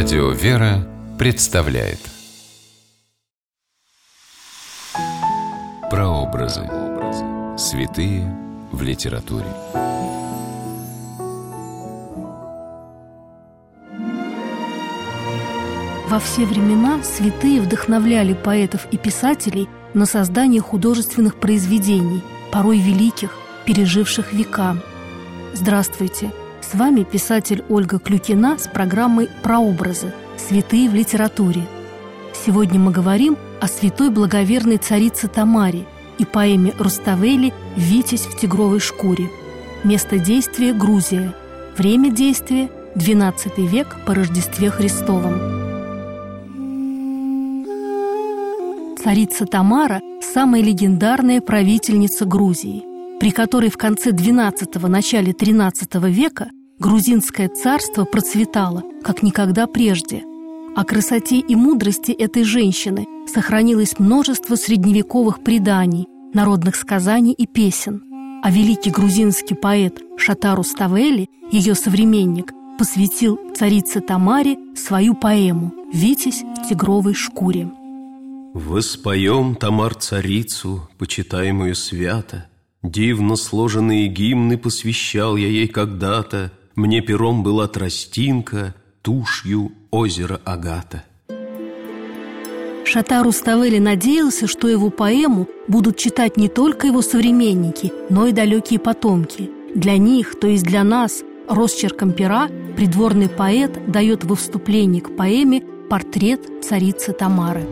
Радио «Вера» представляет Прообразы. Святые в литературе. Во все времена святые вдохновляли поэтов и писателей на создание художественных произведений, порой великих, переживших века. Здравствуйте! С вами писатель Ольга Клюкина с программой «Прообразы. Святые в литературе». Сегодня мы говорим о святой благоверной царице Тамаре и поэме Руставели «Витязь в тигровой шкуре». Место действия – Грузия. Время действия – XII век по Рождестве Христовом. Царица Тамара – самая легендарная правительница Грузии, при которой в конце XII – начале XIII века грузинское царство процветало, как никогда прежде. О красоте и мудрости этой женщины сохранилось множество средневековых преданий, народных сказаний и песен. А великий грузинский поэт Шатару Ставели, ее современник, посвятил царице Тамаре свою поэму «Витязь в тигровой шкуре». Воспоем Тамар царицу, почитаемую свято, Дивно сложенные гимны посвящал я ей когда-то, мне пером была тростинка, тушью озеро Агата. Шатар Уставели надеялся, что его поэму будут читать не только его современники, но и далекие потомки. Для них, то есть для нас, росчерком пера придворный поэт дает во вступлении к поэме портрет царицы Тамары.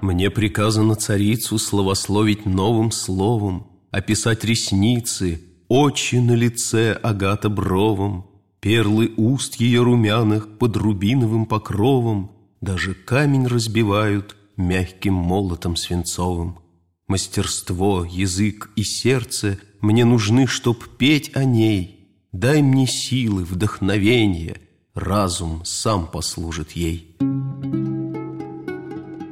Мне приказано царицу словословить новым словом, описать ресницы, Очи на лице агата бровом, Перлы уст ее румяных под рубиновым покровом, Даже камень разбивают мягким молотом свинцовым. Мастерство, язык и сердце Мне нужны, чтоб петь о ней. Дай мне силы, вдохновения, Разум сам послужит ей.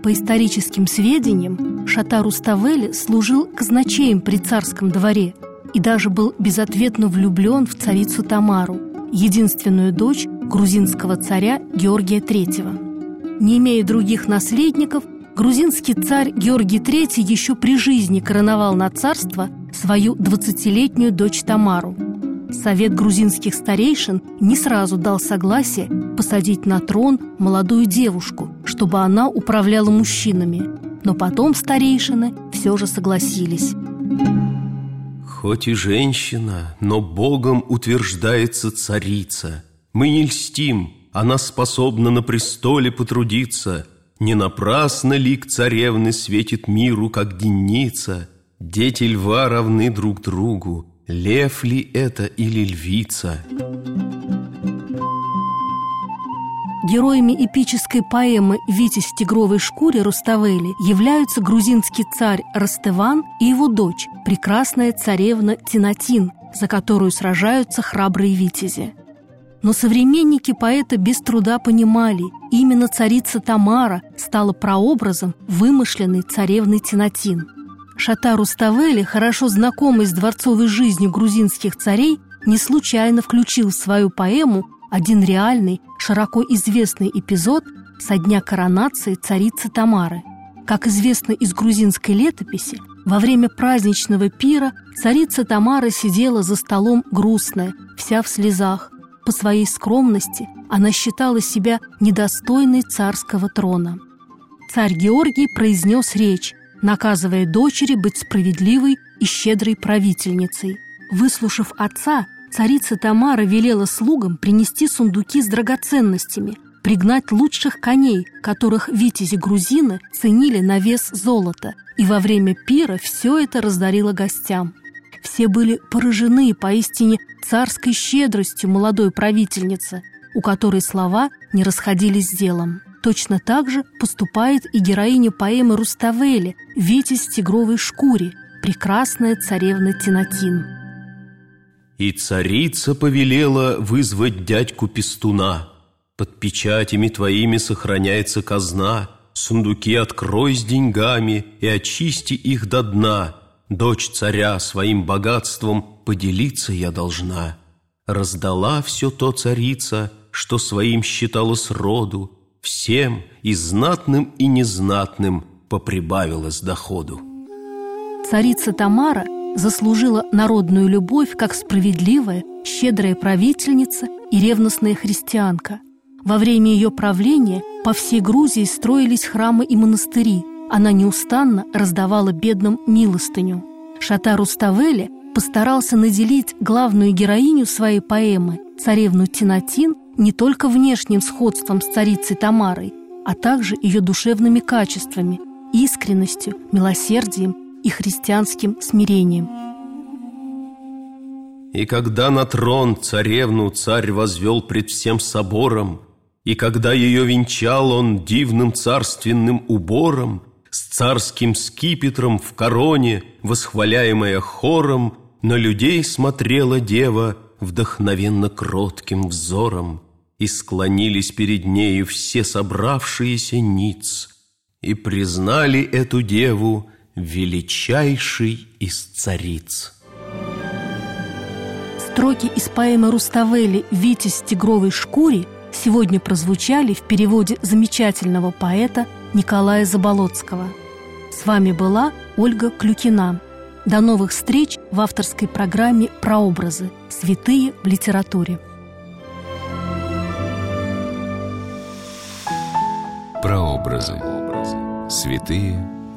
По историческим сведениям, Шатар Уставели служил казначеем при царском дворе – и даже был безответно влюблен в царицу Тамару, единственную дочь грузинского царя Георгия III. Не имея других наследников, грузинский царь Георгий III еще при жизни короновал на царство свою 20-летнюю дочь Тамару. Совет грузинских старейшин не сразу дал согласие посадить на трон молодую девушку, чтобы она управляла мужчинами, но потом старейшины все же согласились. Хоть и женщина, но Богом утверждается царица. Мы не льстим, она способна на престоле потрудиться. Не напрасно лик царевны светит миру, как денница. Дети льва равны друг другу, лев ли это или львица?» Героями эпической поэмы «Витязь в тигровой шкуре» Руставели являются грузинский царь Растеван и его дочь, прекрасная царевна Тинатин, за которую сражаются храбрые витязи. Но современники поэта без труда понимали, именно царица Тамара стала прообразом вымышленной царевны Тинатин. Шатар Руставели, хорошо знакомый с дворцовой жизнью грузинских царей, не случайно включил в свою поэму один реальный, широко известный эпизод со дня коронации царицы Тамары. Как известно из грузинской летописи, во время праздничного пира царица Тамара сидела за столом грустная, вся в слезах. По своей скромности она считала себя недостойной царского трона. Царь Георгий произнес речь, наказывая дочери быть справедливой и щедрой правительницей. Выслушав отца, Царица Тамара велела слугам принести сундуки с драгоценностями, пригнать лучших коней, которых витязи-грузины ценили на вес золота, и во время пира все это раздарила гостям. Все были поражены поистине царской щедростью молодой правительницы, у которой слова не расходились с делом. Точно так же поступает и героиня поэмы Руставели «Витязь в тигровой шкуре», прекрасная царевна Тинатин. И царица повелела вызвать дядьку Пестуна. Под печатями твоими сохраняется казна. Сундуки открой с деньгами и очисти их до дна. Дочь царя своим богатством поделиться я должна. Раздала все то царица, что своим считала сроду, Всем, и знатным, и незнатным, поприбавилось доходу. Царица Тамара заслужила народную любовь как справедливая, щедрая правительница и ревностная христианка. Во время ее правления по всей Грузии строились храмы и монастыри. Она неустанно раздавала бедным милостыню. Шатар Уставели постарался наделить главную героиню своей поэмы, царевну Тинатин, не только внешним сходством с царицей Тамарой, а также ее душевными качествами, искренностью, милосердием и христианским смирением. И когда на трон царевну царь возвел пред всем собором, И когда ее венчал он дивным царственным убором, С царским скипетром в короне, восхваляемая хором, На людей смотрела дева вдохновенно кротким взором, И склонились перед нею все собравшиеся ниц, И признали эту деву величайшей из цариц. Строки из поэмы Руставели «Витязь в тигровой шкуре» сегодня прозвучали в переводе замечательного поэта Николая Заболоцкого. С вами была Ольга Клюкина. До новых встреч в авторской программе «Прообразы. Святые в литературе». Прообразы. Святые